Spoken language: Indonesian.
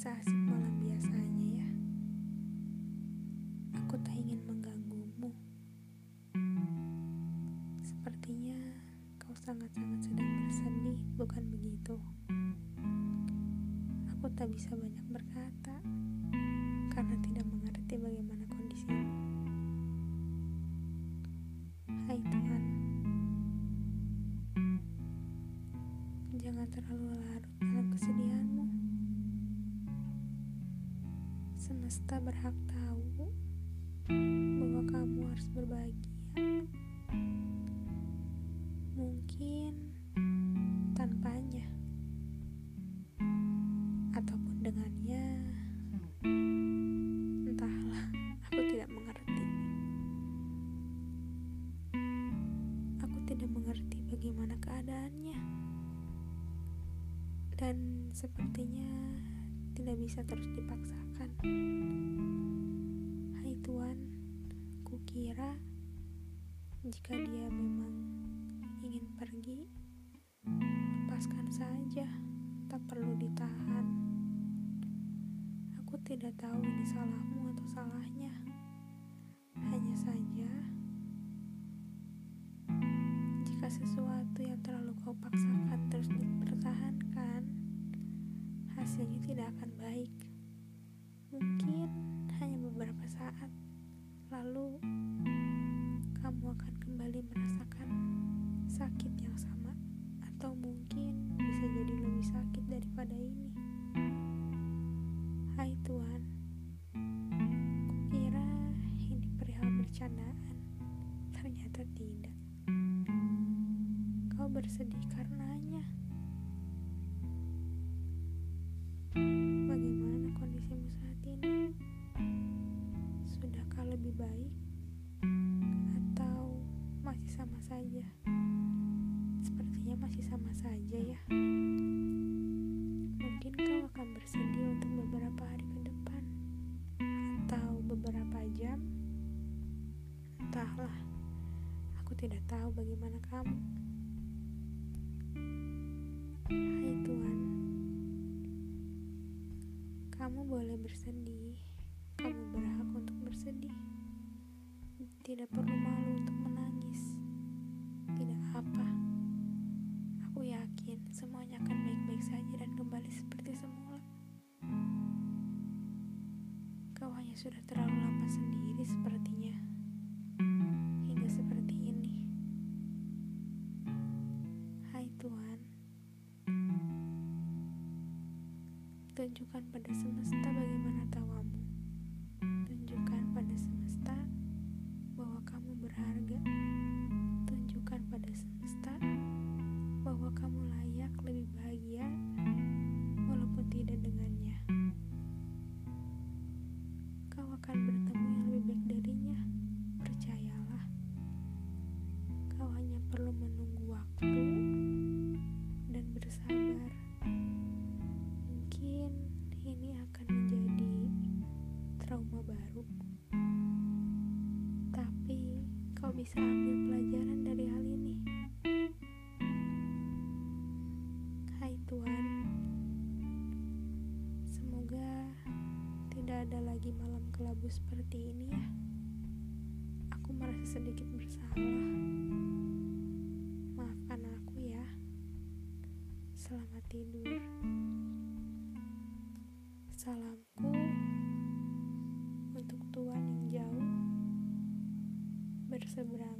nasib malam biasanya ya. Aku tak ingin mengganggumu. Sepertinya kau sangat-sangat sedang bersedih, bukan begitu? Aku tak bisa banyak berkata karena tidak mengerti bagaimana kondisimu. Hai Tuhan, jangan terlalu larut Semesta berhak tahu bahwa kamu harus berbahagia. Mungkin tanpanya, ataupun dengannya. Entahlah, aku tidak mengerti. Aku tidak mengerti bagaimana keadaannya, dan sepertinya tidak bisa terus dipaksakan. Hai Tuan, kukira jika dia memang ingin pergi, lepaskan saja, tak perlu ditahan. Aku tidak tahu ini salahmu atau salahnya. Hanya saja, jika sesuatu yang terlalu kau paksakan terus dipertahankan, hasilnya tidak akan baik. Mungkin hanya beberapa saat, lalu kamu akan kembali merasakan sakit yang sama, atau mungkin bisa jadi lebih sakit daripada ini. Hai Tuhan, kukira ini perihal bercandaan, ternyata tidak. Kau bersedih karenanya. Saja? Sepertinya masih sama saja ya. Mungkin kau akan bersedih untuk beberapa hari ke depan. Atau beberapa jam. Entahlah. Aku tidak tahu bagaimana kamu. Hai Tuhan. Kamu boleh bersedih. Kamu berhak untuk bersedih. Tidak perlu sudah terlalu lama sendiri sepertinya. Hingga seperti ini. Hai Tuhan. Tunjukkan pada semesta bagaimana tawamu. Tunjukkan pada semesta bahwa kamu berharga. Akan bertemu yang lebih baik darinya. Percayalah. Kau hanya perlu menunggu waktu dan bersabar. Mungkin ini akan menjadi trauma baru. Tapi kau bisa ambil ada lagi malam kelabu seperti ini ya. Aku merasa sedikit bersalah. Maafkan aku ya. Selamat tidur. Salamku untuk Tuhan yang jauh berseberangan